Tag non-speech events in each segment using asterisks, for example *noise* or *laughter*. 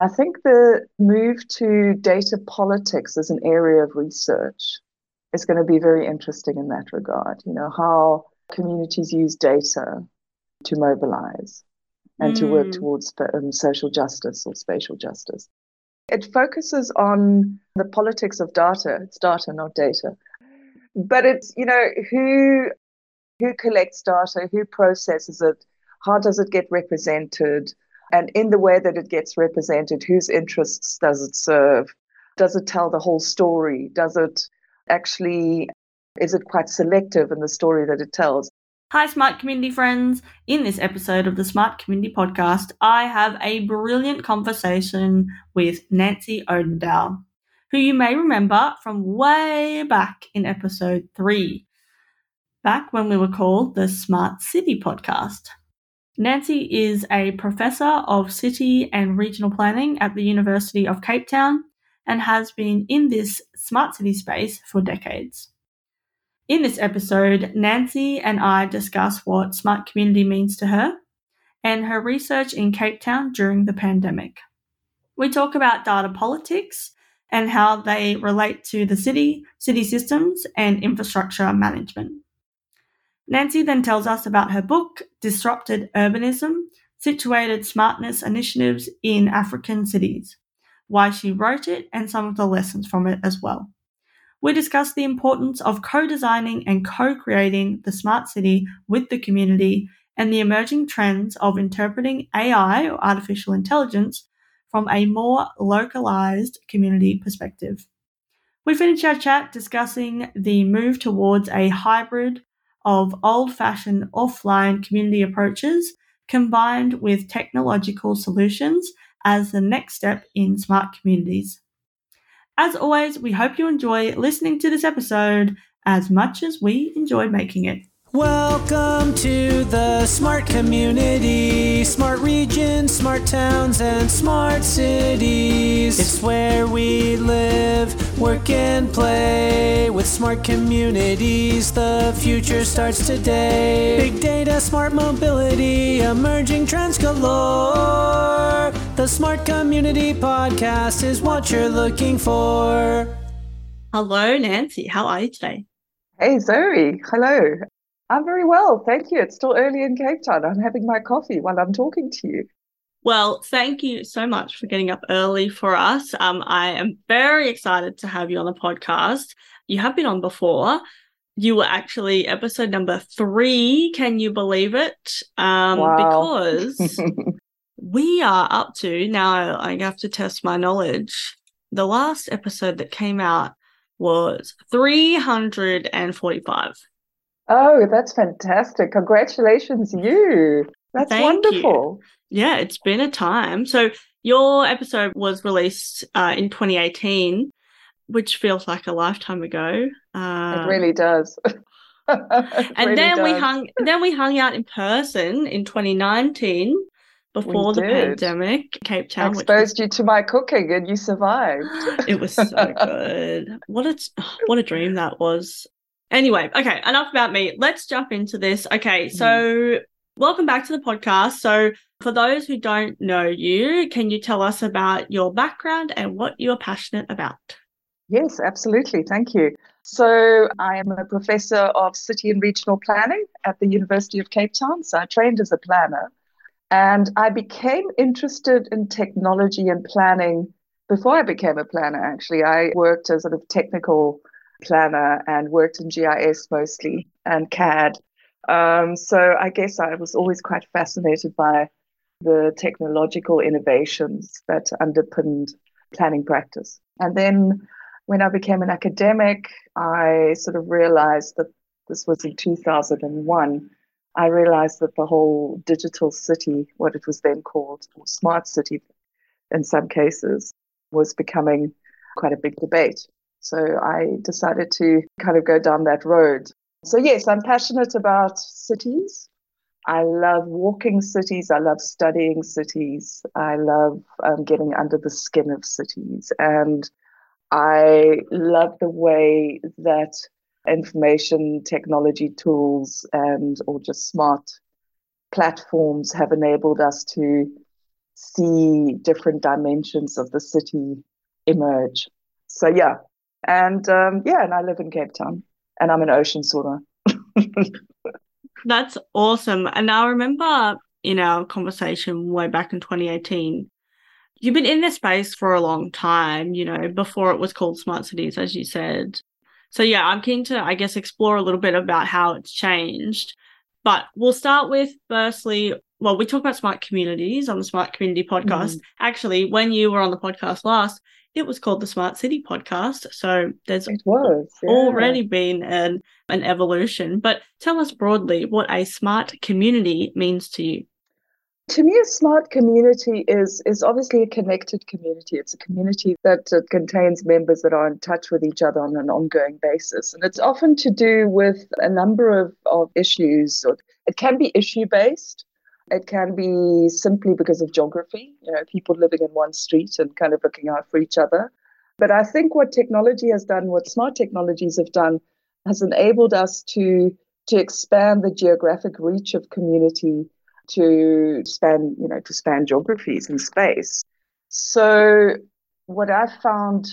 I think the move to data politics as an area of research is going to be very interesting in that regard. You know, how communities use data to mobilize and mm. to work mm. towards um, social justice or spatial justice. It focuses on the politics of data. It's data, not data. But it's, you know, who who collects data, who processes it, how does it get represented, and in the way that it gets represented, whose interests does it serve? Does it tell the whole story? Does it actually, is it quite selective in the story that it tells? Hi, Smart Community friends. In this episode of the Smart Community Podcast, I have a brilliant conversation with Nancy Odendaal, who you may remember from way back in episode three, back when we were called the Smart City Podcast. Nancy is a professor of city and regional planning at the University of Cape Town and has been in this smart city space for decades. In this episode, Nancy and I discuss what smart community means to her and her research in Cape Town during the pandemic. We talk about data politics and how they relate to the city, city systems, and infrastructure management. Nancy then tells us about her book, Disrupted Urbanism Situated Smartness Initiatives in African Cities, why she wrote it, and some of the lessons from it as well we discuss the importance of co designing and co creating the smart city with the community and the emerging trends of interpreting AI or artificial intelligence from a more localized community perspective. We finish our chat discussing the move towards a hybrid of old fashioned offline community approaches combined with technological solutions as the next step in smart communities. As always, we hope you enjoy listening to this episode as much as we enjoy making it. Welcome to the smart community, smart regions, smart towns, and smart cities. It's where we live, work, and play. With smart communities, the future starts today. Big data, smart mobility, emerging trends galore. The Smart Community Podcast is what you're looking for. Hello, Nancy. How are you today? Hey, Zoe. Hello. I'm very well, thank you. It's still early in Cape Town. I'm having my coffee while I'm talking to you. Well, thank you so much for getting up early for us. Um, I am very excited to have you on the podcast. You have been on before. You were actually episode number three. Can you believe it? Um, wow. Because *laughs* we are up to now, I have to test my knowledge. The last episode that came out was 345. Oh, that's fantastic. Congratulations, you. That's Thank wonderful. You. Yeah, it's been a time. So, your episode was released uh, in 2018, which feels like a lifetime ago. Uh, it really does. *laughs* it and really then does. we hung then we hung out in person in 2019 before the pandemic. Cape Town I exposed was... you to my cooking and you survived. *gasps* it was so *laughs* good. What a what a dream that was. Anyway, okay, enough about me. Let's jump into this. Okay, so mm. welcome back to the podcast. So, for those who don't know you, can you tell us about your background and what you're passionate about? Yes, absolutely. Thank you. So, I am a professor of city and regional planning at the University of Cape Town. So, I trained as a planner and I became interested in technology and planning before I became a planner, actually. I worked as a sort of technical planner and worked in GIS mostly and CAD. Um, so I guess I was always quite fascinated by the technological innovations that underpinned planning practice. And then when I became an academic, I sort of realized that this was in 2001. I realized that the whole digital city, what it was then called, or smart city in some cases, was becoming quite a big debate. So I decided to kind of go down that road. So, yes, I'm passionate about cities. I love walking cities. I love studying cities. I love um, getting under the skin of cities. And I love the way that information technology tools and or just smart platforms have enabled us to see different dimensions of the city emerge. So yeah, and um, yeah, and I live in Cape Town, and I'm an ocean swimmer. That's awesome. And I remember in our conversation way back in 2018, you've been in this space for a long time, you know, before it was called Smart Cities, as you said. So, yeah, I'm keen to, I guess, explore a little bit about how it's changed. But we'll start with firstly, well, we talk about smart communities on the Smart Community podcast. Mm. Actually, when you were on the podcast last, it was called the Smart City podcast. So there's was, yeah. already been an, an evolution. But tell us broadly what a smart community means to you. To me, a smart community is is obviously a connected community. It's a community that uh, contains members that are in touch with each other on an ongoing basis, and it's often to do with a number of, of issues. It can be issue based. It can be simply because of geography, you know, people living in one street and kind of looking out for each other. But I think what technology has done, what smart technologies have done, has enabled us to to expand the geographic reach of community to span, you know, to span geographies and space. So what I found,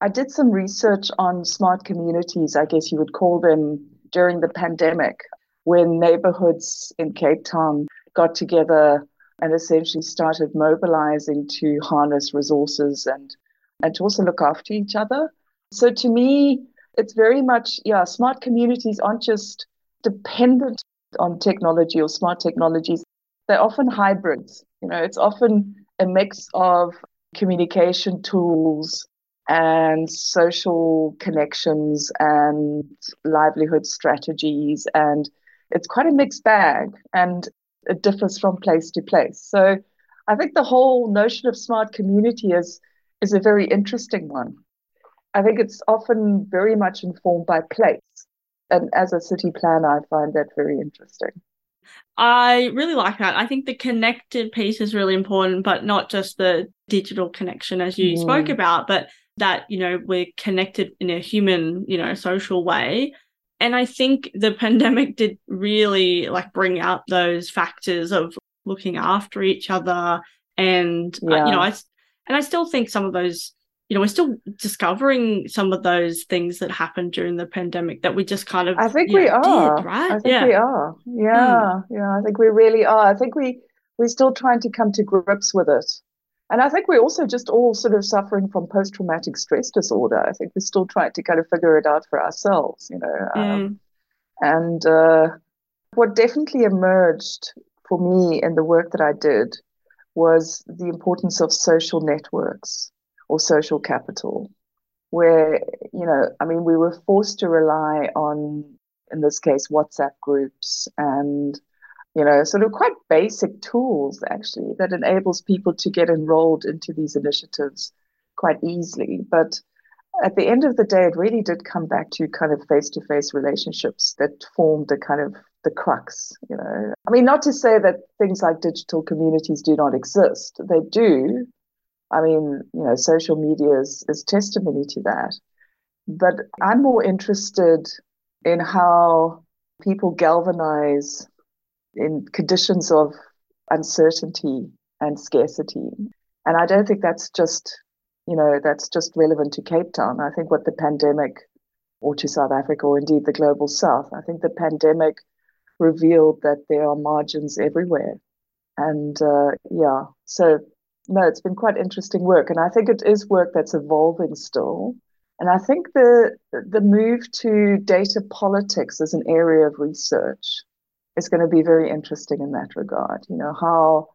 I did some research on smart communities, I guess you would call them, during the pandemic, when neighborhoods in Cape Town got together and essentially started mobilizing to harness resources and and to also look after each other. So to me, it's very much yeah, smart communities aren't just dependent on technology or smart technologies. They're often hybrids. You know, it's often a mix of communication tools and social connections and livelihood strategies and it's quite a mixed bag and it differs from place to place. So I think the whole notion of smart community is is a very interesting one. I think it's often very much informed by place. And as a city planner, I find that very interesting. I really like that. I think the connected piece is really important, but not just the digital connection as you mm. spoke about, but that, you know, we're connected in a human, you know, social way and I think the pandemic did really like bring out those factors of looking after each other. And, yeah. uh, you know, I, and I still think some of those, you know, we're still discovering some of those things that happened during the pandemic that we just kind of, I think we know, are, did, right? I think yeah. we are. Yeah. Mm. Yeah. I think we really are. I think we, we're still trying to come to grips with it. And I think we're also just all sort of suffering from post traumatic stress disorder. I think we're still trying to kind of figure it out for ourselves, you know. Um, mm. Um, and uh, what definitely emerged for me in the work that I did was the importance of social networks or social capital, where, you know, I mean, we were forced to rely on, in this case, WhatsApp groups and you know, sort of quite basic tools actually that enables people to get enrolled into these initiatives quite easily. But at the end of the day, it really did come back to kind of face-to-face relationships that formed the kind of the crux, you know. I mean, not to say that things like digital communities do not exist. They do. I mean, you know, social media is, is testimony to that. But I'm more interested in how people galvanize in conditions of uncertainty and scarcity. And I don't think that's just, you know, that's just relevant to Cape Town. I think what the pandemic, or to South Africa, or indeed the global South, I think the pandemic revealed that there are margins everywhere. And uh, yeah, so no, it's been quite interesting work, and I think it is work that's evolving still. And I think the the move to data politics as an area of research is going to be very interesting in that regard. You know, how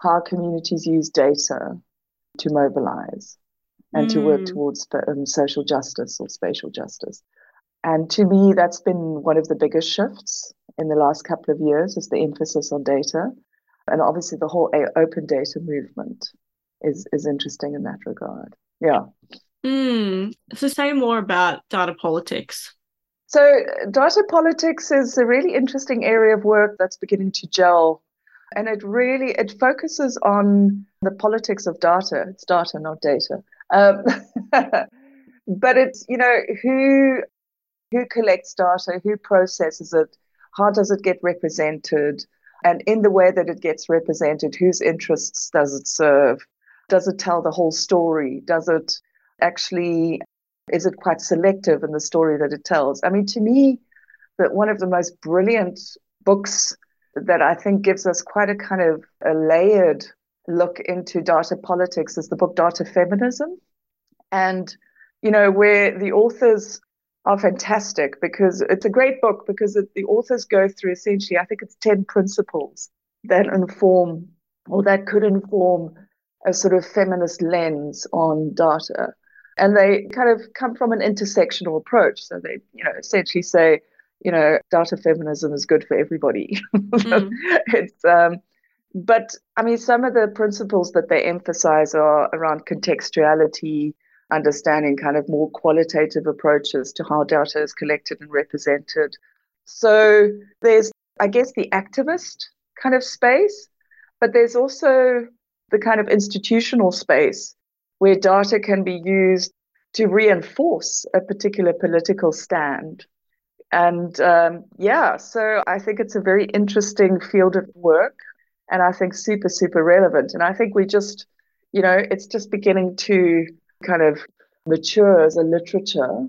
how communities use data to mobilize and mm. to work mm. towards um, social justice or spatial justice. And to me, that's been one of the biggest shifts in the last couple of years is the emphasis on data. And obviously the whole open data movement is, is interesting in that regard. Yeah. Mm. So say more about data politics. So, data politics is a really interesting area of work that's beginning to gel. And it really it focuses on the politics of data. It's data, not data. Um, *laughs* but it's you know who who collects data, who processes it, how does it get represented, And in the way that it gets represented, whose interests does it serve? Does it tell the whole story? Does it actually, is it quite selective in the story that it tells? I mean, to me, that one of the most brilliant books that I think gives us quite a kind of a layered look into data politics is the book Data Feminism. And, you know, where the authors are fantastic because it's a great book because it, the authors go through essentially, I think it's 10 principles that inform or that could inform a sort of feminist lens on data. And they kind of come from an intersectional approach. So they, you know, essentially say, you know, data feminism is good for everybody. Mm. *laughs* it's um, but I mean, some of the principles that they emphasize are around contextuality, understanding kind of more qualitative approaches to how data is collected and represented. So there's, I guess, the activist kind of space, but there's also the kind of institutional space where data can be used to reinforce a particular political stand. And um, yeah, so I think it's a very interesting field of work and I think super, super relevant. And I think we just, you know, it's just beginning to kind of mature as a literature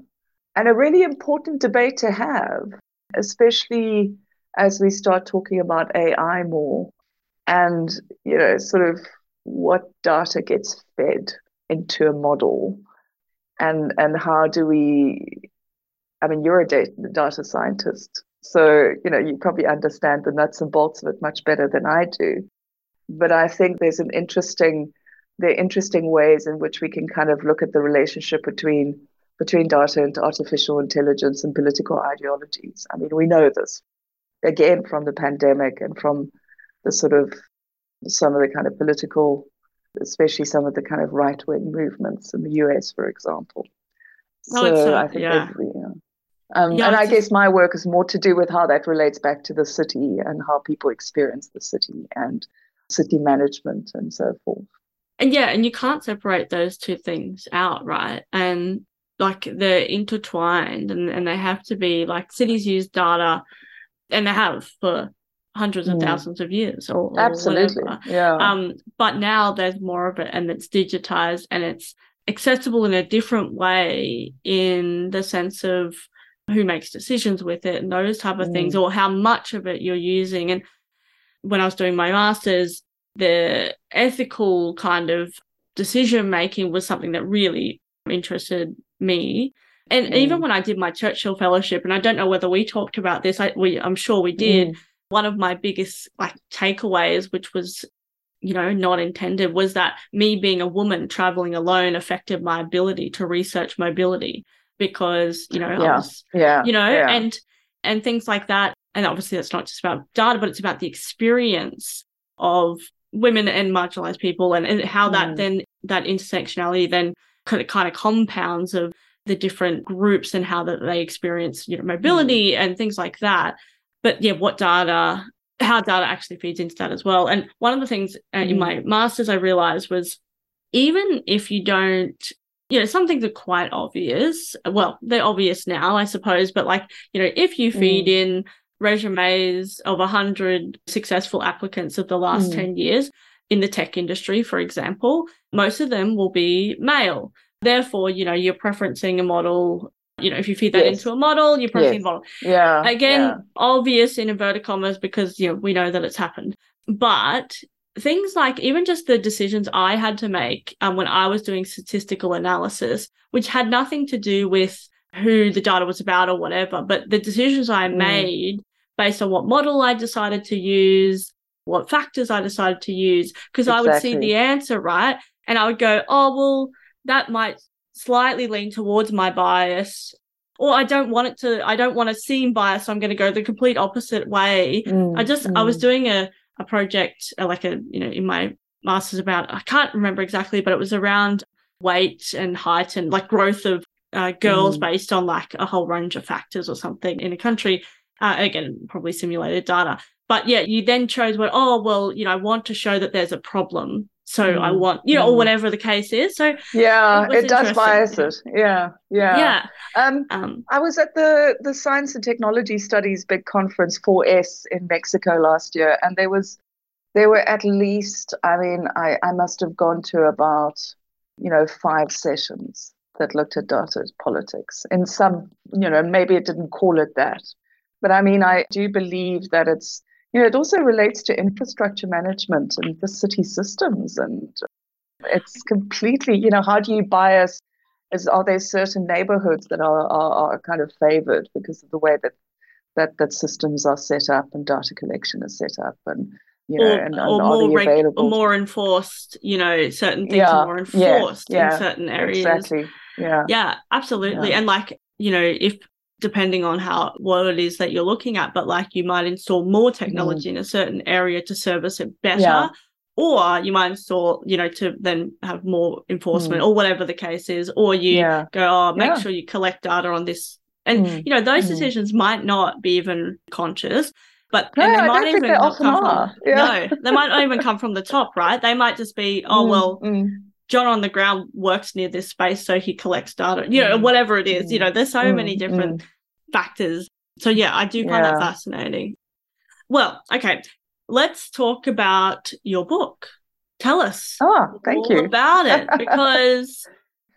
and a really important debate to have, especially as we start talking about AI more and, you know, sort of what data gets fed into a model and and how do we I mean, you're a data, data scientist, so you know you probably understand the nuts and bolts of it much better than I do. But I think there's an interesting there are interesting ways in which we can kind of look at the relationship between between data and artificial intelligence and political ideologies. I mean, we know this again from the pandemic and from the sort of some of the kind of political, especially some of the kind of right wing movements in the US, for example. Oh, so I think yeah. Um, yeah, and I guess my work is more to do with how that relates back to the city and how people experience the city and city management and so forth. And yeah, and you can't separate those two things out, right? And like they're intertwined and, and they have to be like cities use data and they have for hundreds of mm. thousands of years or, or absolutely whatever. yeah um but now there's more of it and it's digitized and it's accessible in a different way in the sense of who makes decisions with it and those type of mm. things or how much of it you're using and when i was doing my masters the ethical kind of decision making was something that really interested me and mm. even when i did my churchill fellowship and i don't know whether we talked about this I, we, i'm sure we did mm. One of my biggest like takeaways which was you know not intended was that me being a woman traveling alone affected my ability to research mobility because you know yeah was, yeah you know yeah. and and things like that and obviously that's not just about data but it's about the experience of women and marginalized people and, and how mm. that then that intersectionality then kind of, kind of compounds of the different groups and how that they experience you know mobility mm. and things like that but yeah what data how data actually feeds into that as well and one of the things uh, mm. in my masters i realized was even if you don't you know, some things are quite obvious. Well, they're obvious now, I suppose, but like, you know, if you feed mm. in resumes of 100 successful applicants of the last mm. 10 years in the tech industry, for example, most of them will be male. Therefore, you know, you're preferencing a model. You know, if you feed that yes. into a model, you're preferencing yes. model. Yeah. Again, yeah. obvious in inverted commas because, you know, we know that it's happened. But things like even just the decisions I had to make um, when I was doing statistical analysis, which had nothing to do with who the data was about or whatever, but the decisions I mm. made based on what model I decided to use, what factors I decided to use, because exactly. I would see the answer, right? And I would go, oh, well, that might slightly lean towards my bias. Or I don't want it to, I don't want to seem biased. So I'm going to go the complete opposite way. Mm, I just, mm. I was doing a, a project uh, like a you know in my master's about I can't remember exactly, but it was around weight and height and like growth of uh, girls mm. based on like a whole range of factors or something in a country. Uh, again, probably simulated data. But yeah, you then chose what, oh, well, you know, I want to show that there's a problem. So mm. I want, you know, mm. or whatever the case is. So yeah, it, it does bias it. Yeah, yeah, yeah. Um, um, I was at the the Science and Technology Studies big conference 4S in Mexico last year, and there was there were at least, I mean, I I must have gone to about you know five sessions that looked at data politics in some, you know, maybe it didn't call it that, but I mean, I do believe that it's you know, it also relates to infrastructure management and the city systems. And it's completely, you know, how do you bias? Is, are there certain neighborhoods that are, are, are kind of favored because of the way that, that, that systems are set up and data collection is set up? And, you know, or, and, and or more reg- or more enforced, you know, certain things yeah, are more enforced yeah, yeah, in certain areas. Exactly. Yeah. Yeah, absolutely. And like, you know, if depending on how what it is that you're looking at but like you might install more mm-hmm. technology mm. in a certain area to service it better yeah. or you might install you know to then have more enforcement mm. or whatever the case is or you yeah. go oh make yeah. sure you collect data on this and mm. you know those mm-hmm. decisions might not be even conscious but no, they might even come from no they might not even come from the top right they might just be oh *laughs* mm, well mm. John on the ground works near this space, so he collects data, you know, mm. whatever it is. You know, there's so mm. many different mm. factors. So, yeah, I do find yeah. that fascinating. Well, okay, let's talk about your book. Tell us oh, thank you. about it *laughs* because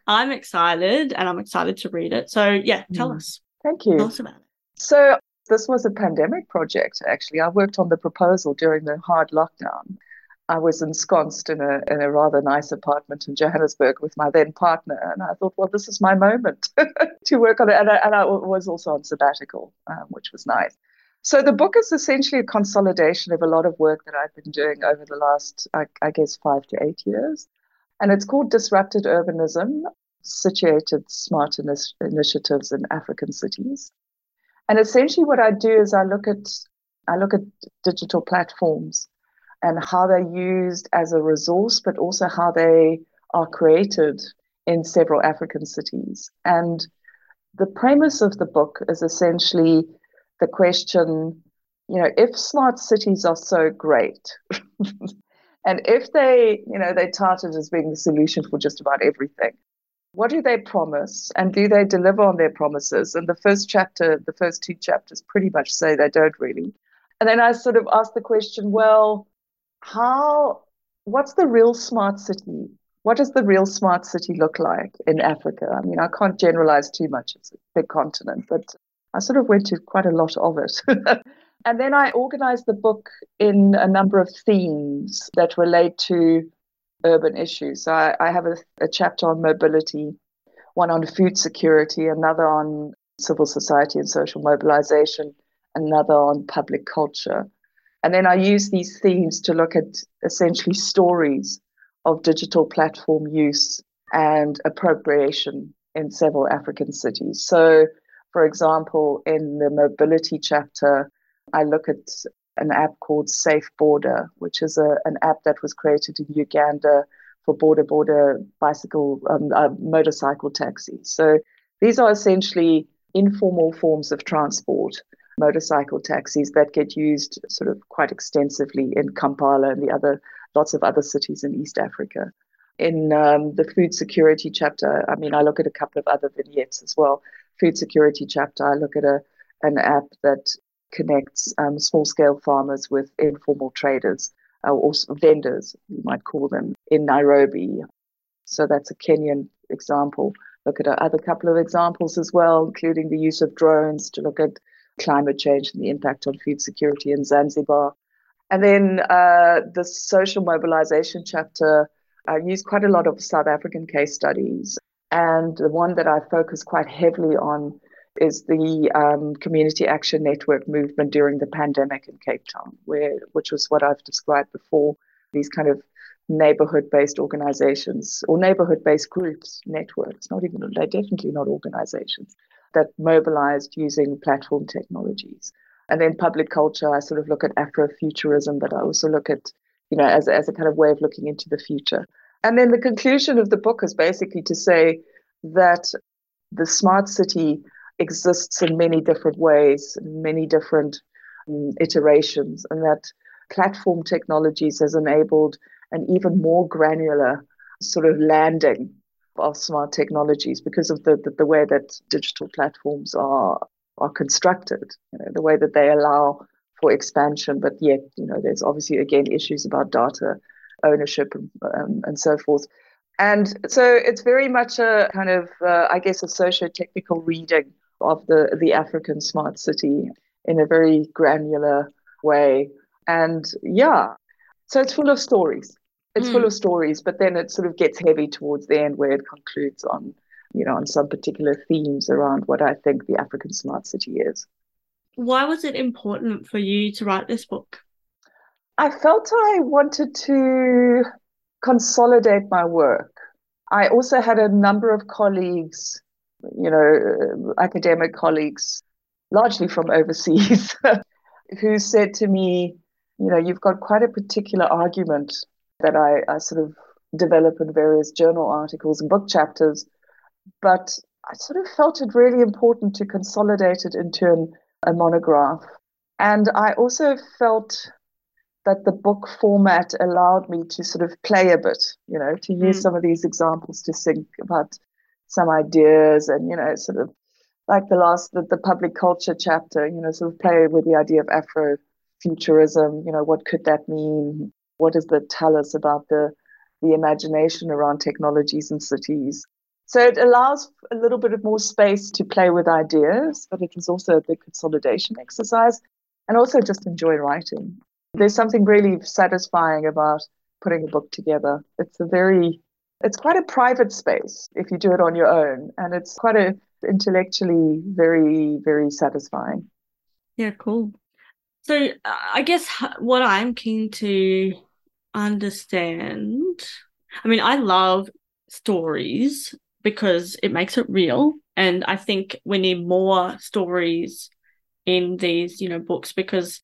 I'm excited and I'm excited to read it. So, yeah, tell mm. us. Thank you. Tell us about it. So, this was a pandemic project, actually. I worked on the proposal during the hard lockdown. I was ensconced in a in a rather nice apartment in Johannesburg with my then partner, and I thought, well, this is my moment *laughs* to work on it. And I, and I was also on sabbatical, um, which was nice. So the book is essentially a consolidation of a lot of work that I've been doing over the last, I, I guess, five to eight years, and it's called Disrupted Urbanism: Situated Smart Initi- Initiatives in African Cities. And essentially, what I do is I look at I look at digital platforms and how they're used as a resource, but also how they are created in several African cities. And the premise of the book is essentially the question you know, if smart cities are so great, *laughs* and if they, you know, they touted as being the solution for just about everything, what do they promise and do they deliver on their promises? And the first chapter, the first two chapters pretty much say they don't really. And then I sort of ask the question, well, how what's the real smart city? What does the real smart city look like in africa? I mean i can't generalize too much it's a big continent but i sort of went to quite a lot of it. *laughs* And then i organized the book in a number of themes that relate to urban issues. So i, I have a, a chapter on mobility one on food security another on civil society and social mobilization another on public culture and then I use these themes to look at essentially stories of digital platform use and appropriation in several African cities. So, for example, in the mobility chapter, I look at an app called Safe Border, which is a, an app that was created in Uganda for boda boda bicycle um, uh, motorcycle taxis. So these are essentially informal forms of transport motorcycle taxis that get used sort of quite extensively in Kampala and the other lots of other cities in East Africa. In um, the food security chapter, I mean, I look at a couple of other vignettes as well. Food security chapter, I look at a an app that connects um, small scale farmers with informal traders uh, or vendors, you might call them, in Nairobi. So that's a Kenyan example. Look at other couple of examples as well, including the use of drones to look at climate change and the impact on food security in Zanzibar. And then uh, the social mobilization chapter, I used quite a lot of South African case studies. And the one that I focus quite heavily on is the um, community action network movement during the pandemic in Cape Town, where which was what I've described before. These kind of neighborhood-based organizations or neighborhood-based groups, networks. Not even they're definitely not organizations that mobilized using platform technologies. And then public culture, I sort of look at Afrofuturism, but I also look at, you know, as, as a kind of way of looking into the future. And then the conclusion of the book is basically to say that the smart city exists in many different ways, many different um, iterations, and that platform technologies has enabled an even more granular sort of landing of smart technologies because of the, the, the way that digital platforms are are constructed, you know, the way that they allow for expansion, but yet, you know, there's obviously again issues about data ownership and, um, and so forth. And so it's very much a kind of, uh, I guess, a socio-technical reading of the the African smart city in a very granular way. And yeah, so it's full of stories. It's mm. full of stories, but then it sort of gets heavy towards the end where it concludes on, you know, on some particular themes around what I think the African smart city is. Why was it important for you to write this book? I felt I wanted to consolidate my work. I also had a number of colleagues, you know, academic colleagues, largely from overseas, *laughs* who said to me, you know, you've got quite a particular argument that I, I sort of develop in various journal articles and book chapters, but I sort of felt it really important to consolidate it into an, a monograph. And I also felt that the book format allowed me to sort of play a bit, you know, to use mm. some of these examples to think about some ideas and, you know, sort of like the last, the, the public culture chapter, you know, sort of play with the idea of Afrofuturism, you know, what could that mean? What does that tell us about the, the imagination around technologies and cities? So it allows a little bit of more space to play with ideas, but it is also a big consolidation exercise and also just enjoy writing. There's something really satisfying about putting a book together. It's a very, it's quite a private space if you do it on your own, and it's quite a intellectually very, very satisfying. Yeah, cool. So I guess what I'm keen to understand, I mean, I love stories because it makes it real, and I think we need more stories in these, you know, books because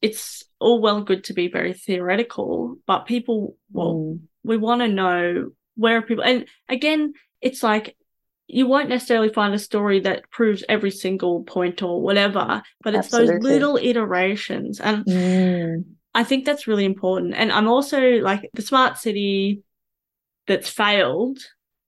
it's all well and good to be very theoretical, but people, well, mm. we want to know where people, and again, it's like you won't necessarily find a story that proves every single point or whatever, but it's Absolutely. those little iterations. And mm. I think that's really important. And I'm also like the smart city that's failed.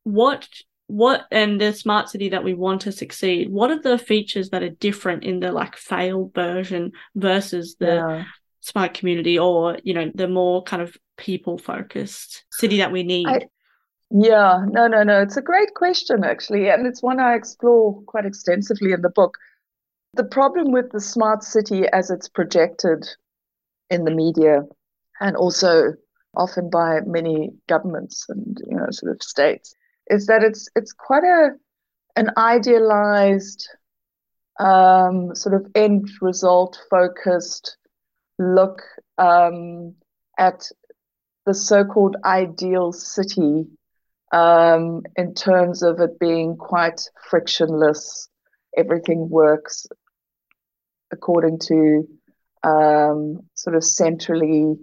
What what and the smart city that we want to succeed what are the features that are different in the like failed version versus the yeah. smart community or you know the more kind of people focused city that we need I, yeah no no no it's a great question actually and it's one i explore quite extensively in the book. The problem with the smart city as it's projected in the media and also often by many governments and you know sort of states is that it's it's quite a an idealized um, sort of end result focused look um, at the so-called ideal city um, in terms of it being quite frictionless. Everything works according to um, sort of centrally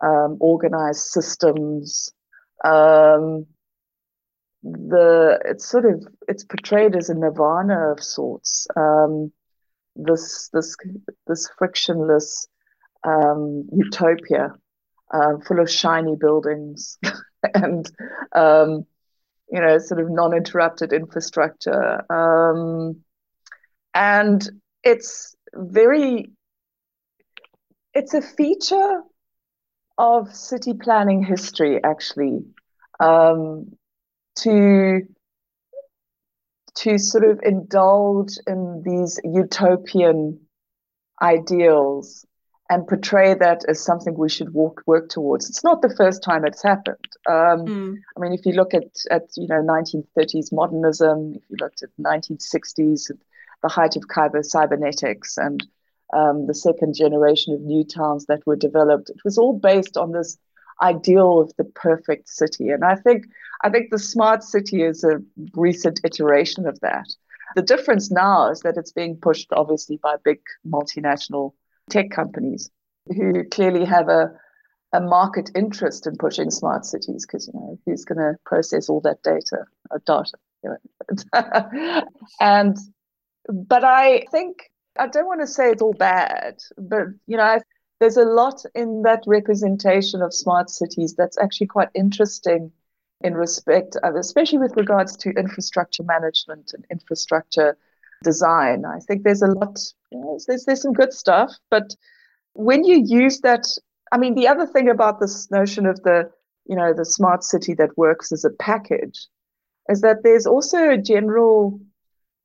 um, organized systems. Um, the it's sort of it's portrayed as a nirvana of sorts. Um, this this this frictionless um, utopia, uh, full of shiny buildings *laughs* *laughs* and um, you know sort of non-interrupted infrastructure, um, and it's very it's a feature of city planning history actually. Um, to to sort of indulge in these utopian ideals and portray that as something we should walk, work towards. It's not the first time it's happened. Um, mm. I mean, if you look at, at you know 1930s modernism, if you looked at 1960s, the height of cyber cybernetics and um, the second generation of new towns that were developed, it was all based on this ideal of the perfect city. And I think I think the smart city is a recent iteration of that. The difference now is that it's being pushed obviously by big multinational tech companies who clearly have a a market interest in pushing smart cities because you know who's going to process all that data or data you know? *laughs* and but i think i don't want to say it's all bad but you know I, there's a lot in that representation of smart cities that's actually quite interesting in respect of, especially with regards to infrastructure management and infrastructure design. I think there's a lot, you know, there's, there's some good stuff, but when you use that, I mean, the other thing about this notion of the, you know, the smart city that works as a package is that there's also a general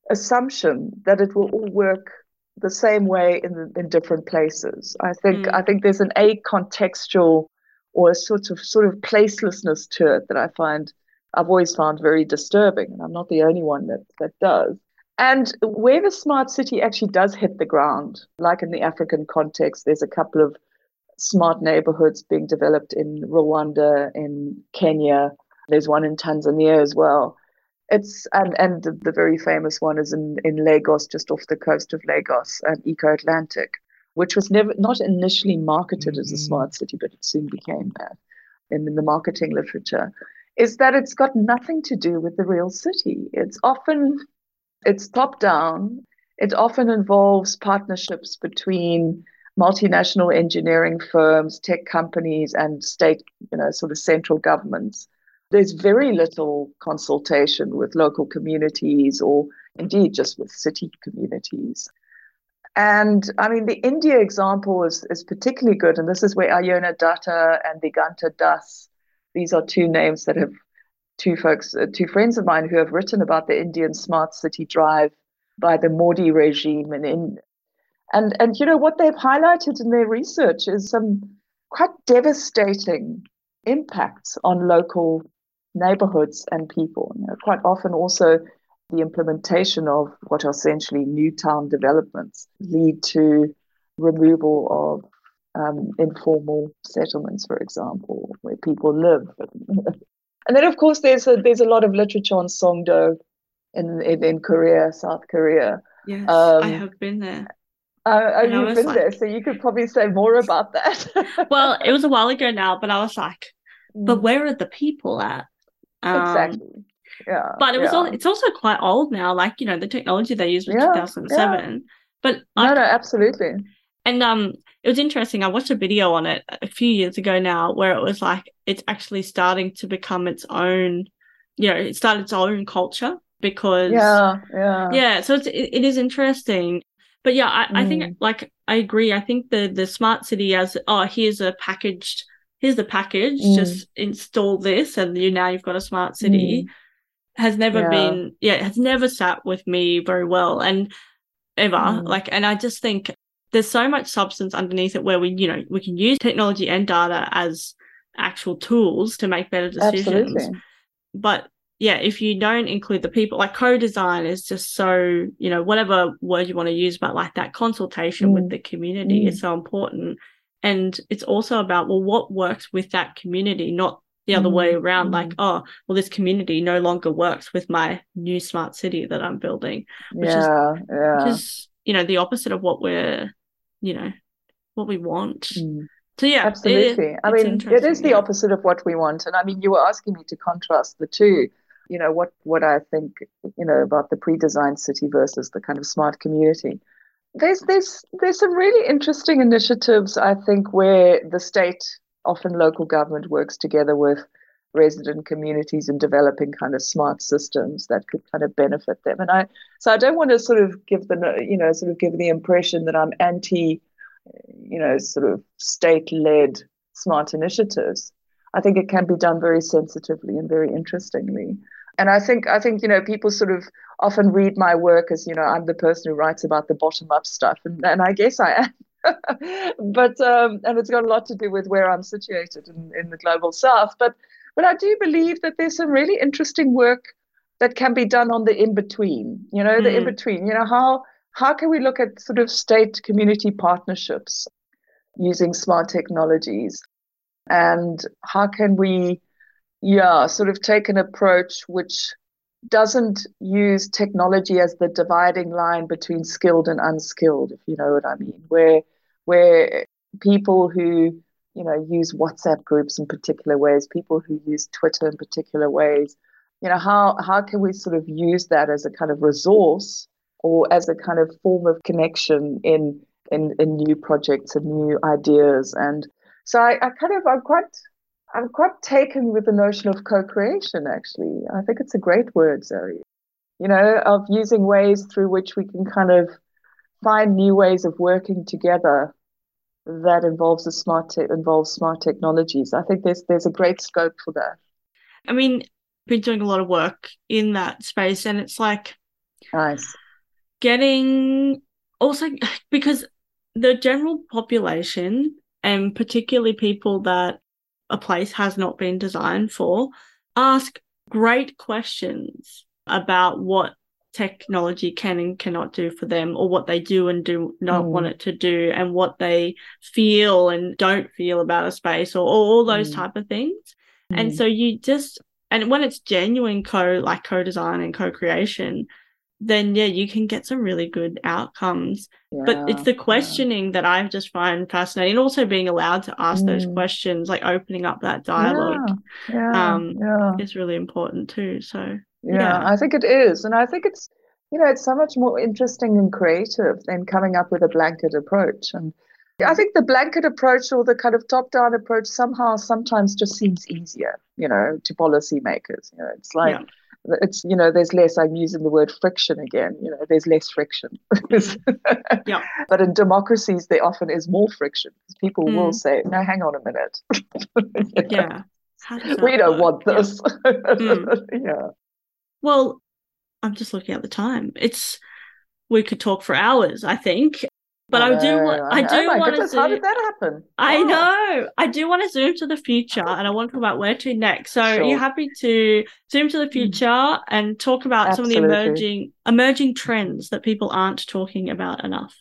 assumption that it will all work the same way in in different places. I think mm. I think there's an a contextual or a sort of sort of placelessness to it that I find I've always found very disturbing, and I'm not the only one that that does. And where the smart city actually does hit the ground, like in the African context, there's a couple of smart neighborhoods being developed in Rwanda, in Kenya. There's one in Tanzania as well. It's and and the, the very famous one is in in Lagos, just off the coast of Lagos, and Eko Atlantic, which was never not initially marketed mm-hmm. as a mm-hmm. smart city, but it soon became that in, in the marketing literature. Is that it's got nothing to do with the real city. It's often it's top down. It often involves partnerships between multinational engineering firms, tech companies, and state, you know, sort of central governments there's very little consultation with local communities or indeed just with city communities. And I mean, the India example is, is particularly good. And this is where Ayona Datta and Diganta Das, these are two names that have two folks, uh, two friends of mine who have written about the Indian smart city drive by the Modi regime. And, in, and, and you know, what they've highlighted in their research is some quite devastating impacts on local neighborhoods and people. You know, quite often, also, the implementation of what are essentially new town developments lead to removal of um, informal settlements, for example, where people live. *laughs* and then, of course, there's a, there's a lot of literature on Songdo in, in, in Korea, South Korea. Yes, um, I have been there. Uh, oh, you've been like... there, so you could probably say more about that. *laughs* well, it was a while ago now, but I was like, but mm. where are the people at? Um, exactly. Yeah. But it was yeah. all, it's also quite old now. Like, you know, the technology they used was yeah, 2007. Yeah. But no, no, absolutely. And um it was interesting. I watched a video on it a few years ago now where it was like it's actually starting to become its own, you know, it started its own culture because yeah, yeah. Yeah, so it's it, it is interesting. But yeah, I, mm. I think mm. like I agree. I think the the smart city as oh here's a packaged here's the package, mm. just install this, and you now you've got a smart city. Mm. Has never yeah. been, yeah, has never sat with me very well, and ever mm. like, and I just think there's so much substance underneath it where we, you know, we can use technology and data as actual tools to make better decisions. Absolutely. But yeah, if you don't include the people, like co-design is just so, you know, whatever word you want to use, but like that consultation mm. with the community mm. is so important. And it's also about, well, what works with that community, not the other mm-hmm. way around, like, oh, well, this community no longer works with my new smart city that I'm building. Which yeah, is, yeah. Which is, you know, the opposite of what we're, you know, what we want. Mm. So yeah, absolutely. It, I mean, it is the yeah. opposite of what we want. And I mean, you were asking me to contrast the two. You know what? What I think, you know, about the pre-designed city versus the kind of smart community there's there's there's some really interesting initiatives I think where the state, often local government, works together with resident communities and developing kind of smart systems that could kind of benefit them. And I so I don't want to sort of give the you know sort of give the impression that I'm anti, you know, sort of state-led smart initiatives. I think it can be done very sensitively and very interestingly. And I think I think you know people sort of often read my work as you know I'm the person who writes about the bottom up stuff, and, and I guess I am. *laughs* but um, and it's got a lot to do with where I'm situated in, in the global south. But but I do believe that there's some really interesting work that can be done on the in between. You know, mm. the in between. You know how how can we look at sort of state community partnerships using smart technologies, and how can we yeah, sort of take an approach which doesn't use technology as the dividing line between skilled and unskilled, if you know what I mean, where where people who you know use WhatsApp groups in particular ways, people who use Twitter in particular ways, you know, how how can we sort of use that as a kind of resource or as a kind of form of connection in in, in new projects and new ideas. And so I, I kind of I'm quite I'm quite taken with the notion of co-creation actually. I think it's a great word, Zoe. You know, of using ways through which we can kind of find new ways of working together that involves a smart te- involves smart technologies. I think there's there's a great scope for that. I mean, been doing a lot of work in that space, and it's like nice getting also *sighs* because the general population and particularly people that a place has not been designed for ask great questions about what technology can and cannot do for them or what they do and do not mm. want it to do and what they feel and don't feel about a space or, or all those mm. type of things mm. and so you just and when it's genuine co like co-design and co-creation then yeah you can get some really good outcomes yeah, but it's the questioning yeah. that i just find fascinating and also being allowed to ask those mm. questions like opening up that dialogue yeah, um is really important too so yeah, yeah, I think it is. And I think it's, you know, it's so much more interesting and creative than coming up with a blanket approach. And I think the blanket approach or the kind of top down approach somehow sometimes just seems easier, you know, to policymakers. You know, it's like, yeah. it's, you know, there's less, I'm using the word friction again, you know, there's less friction. *laughs* yeah. But in democracies, there often is more friction because people mm. will say, no, hang on a minute. know? *laughs* Yeah. We don't work? want this. Yeah. *laughs* Mm. yeah. Well, I'm just looking at the time. It's we could talk for hours, I think. But I, I do want I do oh want to zoom, How did that happen? I oh. know. I do want to zoom to the future and I want to talk about where to next. So sure. are you happy to zoom to the mm. future and talk about Absolutely. some of the emerging emerging trends that people aren't talking about enough?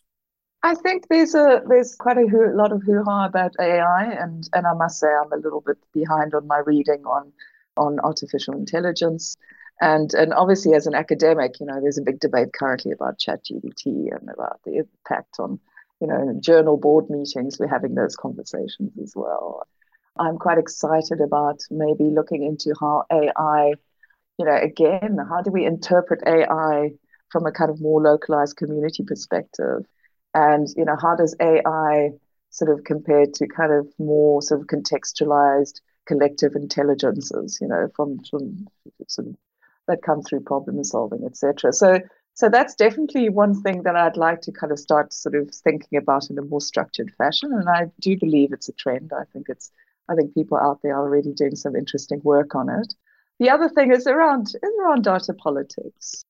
I think there's a there's quite a hoo, lot of hoo-ha about AI and and I must say I'm a little bit behind on my reading on on artificial intelligence. And and obviously, as an academic, you know, there's a big debate currently about ChatGPT and about the impact on, you know, journal board meetings. We're having those conversations as well. I'm quite excited about maybe looking into how AI, you know, again, how do we interpret AI from a kind of more localized community perspective? And, you know, how does AI sort of compare to kind of more sort of contextualized collective intelligences, you know, from, from sort of that come through problem solving, etc. So so that's definitely one thing that I'd like to kind of start sort of thinking about in a more structured fashion. And I do believe it's a trend. I think it's I think people out there are already doing some interesting work on it. The other thing is around is around data politics.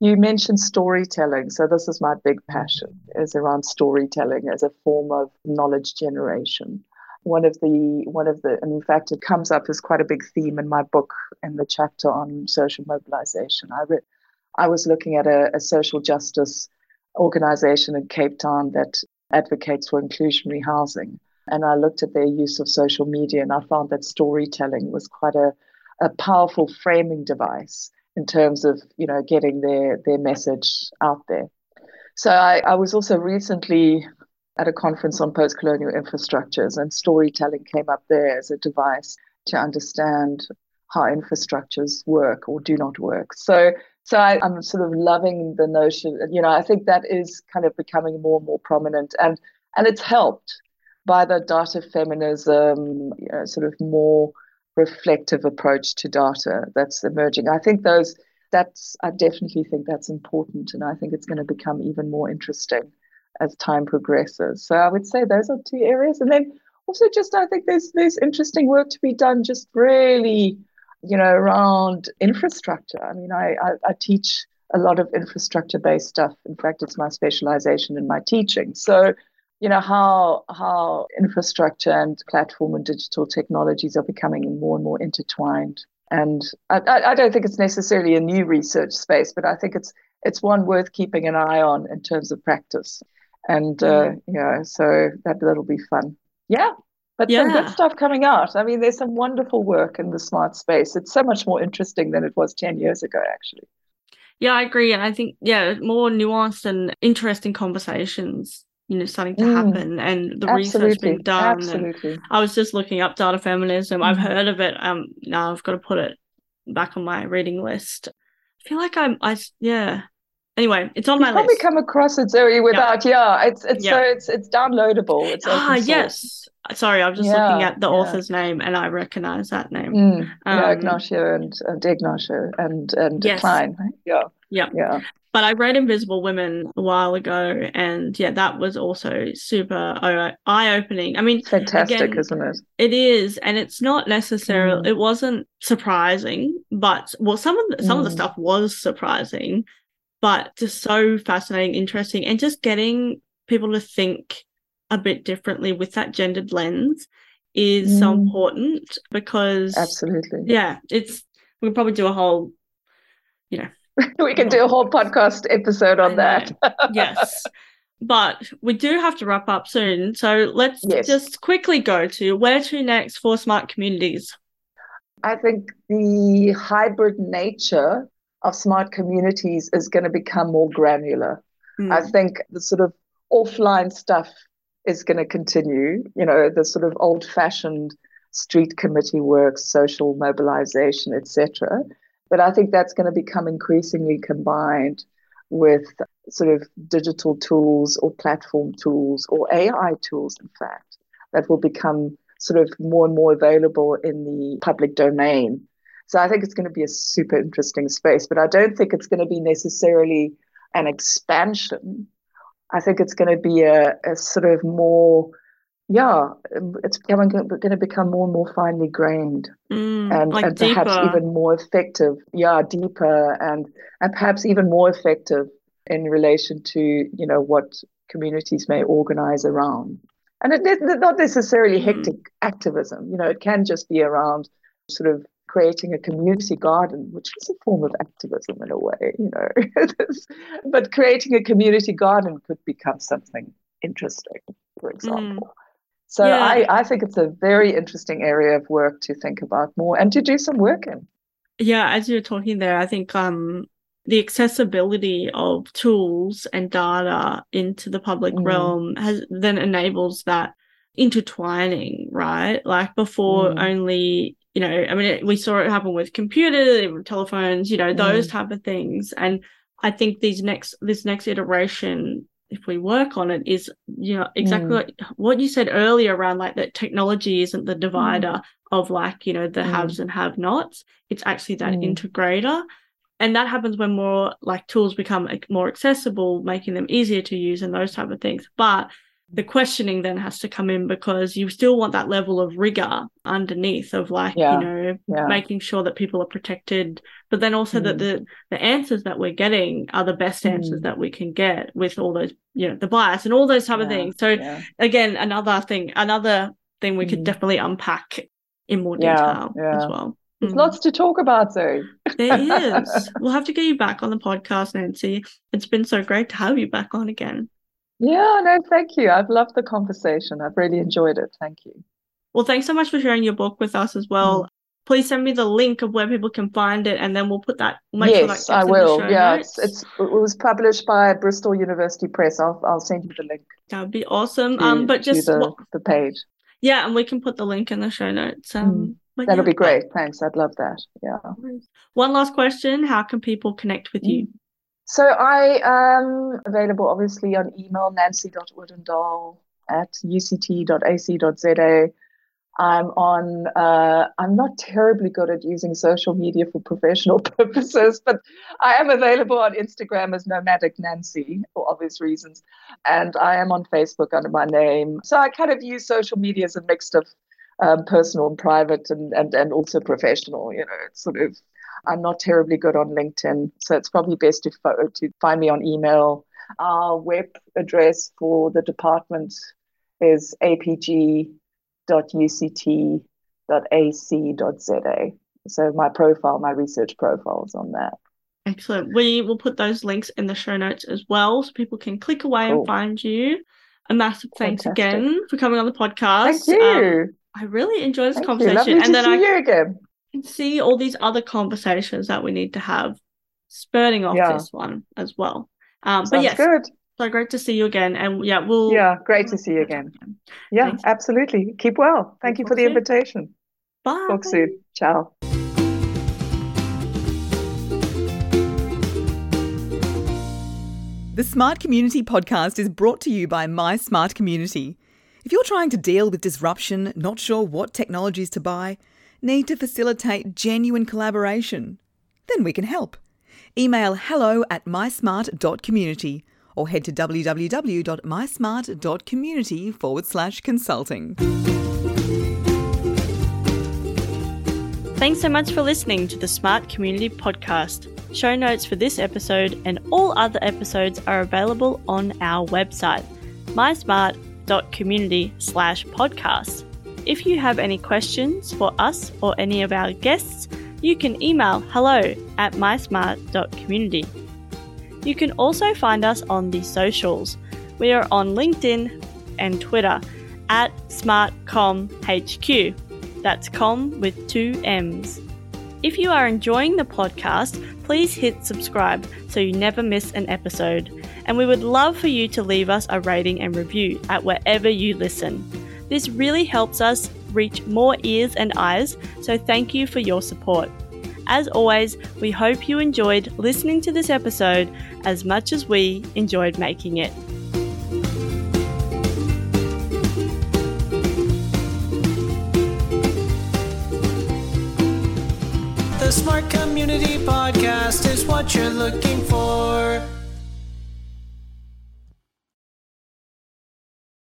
You mentioned storytelling, so this is my big passion is around storytelling as a form of knowledge generation one of the one of the and in fact it comes up as quite a big theme in my book in the chapter on social mobilization. I read i was looking at a, a social justice organization in cape town that advocates for inclusionary housing and i looked at their use of social media and i found that storytelling was quite a, a powerful framing device in terms of you know getting their their message out there. So I, I was also recently at a conference on post colonial infrastructures, and storytelling came up there as a device to understand how infrastructures work or do not work. So, so I, am sort of loving the notion. You know, I think that is kind of becoming more and more prominent, and and it's helped by the data feminism, you know, sort of more reflective approach to data that's emerging. I think those that's I definitely think that's important, and I think it's going to become even more interesting as time progresses. So I would say those are two areas. And then also just I think there's there's interesting work to be done just really, you know, around infrastructure. I mean, I, I, I teach a lot of infrastructure based stuff. In fact, it's my specialization in my teaching. So, you know, how how infrastructure and platform and digital technologies are becoming more and more intertwined. And I, I don't think it's necessarily a new research space, but I think it's it's one worth keeping an eye on in terms of practice and uh, mm. yeah, so that that'll be fun. Yeah, but yeah. some good stuff coming out. I mean, there's some wonderful work in the smart space. It's so much more interesting than it was ten years ago, actually. Yeah, I agree, and I think yeah, more nuanced and interesting conversations. You know, starting to mm. happen, and the Absolutely. research being done. Absolutely. I was just looking up data feminism. I've heard of it. Um, now I've got to put it back on my reading list. I feel like I'm. I yeah. Anyway, it's on You've my probably list. come across it, Zoe, without yeah. It's it's Yeah. so it's it's downloadable. It's ah, yes. Sorry, I was just looking at the yeah. author's name and I recognize that name. Mm, yeah, Um, Ignacio and, and Ignacio and and Yes. Klein. right? Yeah. Yeah. Yeah. But I read Invisible Women a while ago, and yeah, that was also super eye opening. I mean, Fantastic, Again, isn't it? It is, and it's not necessarily. Mm. It wasn't surprising, but well, some of the, some of the Mm. stuff was surprising, but just so fascinating, interesting, and just getting people to think a bit differently with that gendered lens is so Mm. important because Absolutely. yeah, it's we could probably do a whole you know. *laughs* we can do a whole podcast episode on that. yes. But we do have to wrap up soon. So let's Yes. just quickly go to where to next for smart communities. I think the hybrid nature of smart communities is going to become more granular. Hmm. I think the sort of offline stuff is going to continue, you know, the sort of old fashioned street committee work, social mobilization, etc. But I think that's going to become increasingly combined with sort of digital tools or platform tools or AI tools, in fact, that will become sort of more and more available in the public domain. So I think it's going to be a super interesting space, but I don't think it's going to be necessarily an expansion. I think it's going to be a, a sort of more, yeah, it's becoming, going to become more and more finely grained Mm, and, like and perhaps even more effective. Yeah, deeper and and perhaps even more effective in relation to you know what communities may organize around. And it, it's not necessarily Mm. hectic activism. You know, it can just be around sort of creating a community garden, which is a form of activism in a way. You know, *laughs* but creating a community garden could become something interesting, for example. So Mm. Yeah. I, I think it's a very interesting area of work to think about more and to do some work in. Yeah, as you're talking there, I think um the accessibility of tools and data into the public Mm. realm has then enables that intertwining, right? Like before Mm. only, you know, I mean, it, we saw it happen with computers, telephones, you know, those Mm. type of things. And I think these next this next iteration, if we work on it, is you know exactly Mm. what, what you said earlier around like that technology isn't the divider of like you know the Mm. haves and have nots. It's actually that Mm. integrator. And that happens when more like tools become more accessible, making them easier to use and those type of things. But the questioning then has to come in because you still want that level of rigor underneath of like, Yeah. you know, Yeah. making sure that people are protected, but then also that Mm. the the answers that we're getting are the best answers Mm. that we can get with all those, you know, the bias and all those type of things. So yeah. again, another thing, another thing we could Mhm. definitely unpack in more Yeah, detail as well. There's Mm. lots to talk about, though. There is. *laughs* We'll have to get you back on the podcast, Nancy. It's been so great to have you back on again. Yeah, no, thank you. I've loved the conversation. I've really enjoyed it. Thank you. Well, thanks so much for sharing your book with us as well. Mm. Please send me the link of where people can find it, and then we'll put that. We'll make sure that yes, I will. Yeah, it's, it's it was published by Bristol University Press. I'll I'll send you the link that would be awesome. to, um, but just the, what- the page. yeah, and we can put the link in the show notes. Um, but That'll yeah. be great. Thanks. I'd love that. Yeah. One last question: How can people connect with you? So I am available obviously on email nancy.odendaal at uct.ac.za. I'm on, uh, I'm not terribly good at using social media for professional *laughs* purposes, but I am available on Instagram as Nomadic Nancy for obvious reasons. And I am on Facebook under my name. So I kind of use social media as a mix of um, personal and private and, and, and also professional. You know, sort of, I'm not terribly good on LinkedIn. So it's probably best to, fo- to find me on email. Our web address for the department is apg.uct.ac.za. So my profile, my research profile is on that. Excellent. We will put those links in the show notes as well, so people can click away Cool. and find you. A massive thanks Fantastic. again for coming on the podcast. Thank Um, you. I really enjoyed this Thank conversation, and to then see I you again. Can see all these other conversations that we need to have, spurting off Yeah. this one as well. Um, but Sounds yes, good. so great to see you again, and yeah, we'll Yeah, great to see you again. Yeah, Thanks. absolutely. Keep well. Thank you Talk for the soon. invitation. Bye. Talk soon. Ciao. The Smart Community podcast is brought to you by My Smart Community. If you're trying to deal with disruption, not sure what technologies to buy, need to facilitate genuine collaboration, then we can help. Email hello at mysmart.community or head to www.mysmart.community forward slash consulting. Thanks so much for listening to the Smart Community Podcast. Show notes for this episode and all other episodes are available on our website, mysmart.community slash podcast. If you have any questions for us or any of our guests, you can email hello at mysmart.community. You can also find us on the socials. We are on LinkedIn and Twitter at SmartCommHQ. That's com with two M's. If you are enjoying the podcast, please hit subscribe so you never miss an episode. And we would love for you to leave us a rating and review at wherever you listen. This really helps us reach more ears and eyes, so thank you for your support. As always, we hope you enjoyed listening to this episode as much as we enjoyed making it. The Smart Community Podcast is what you're looking for.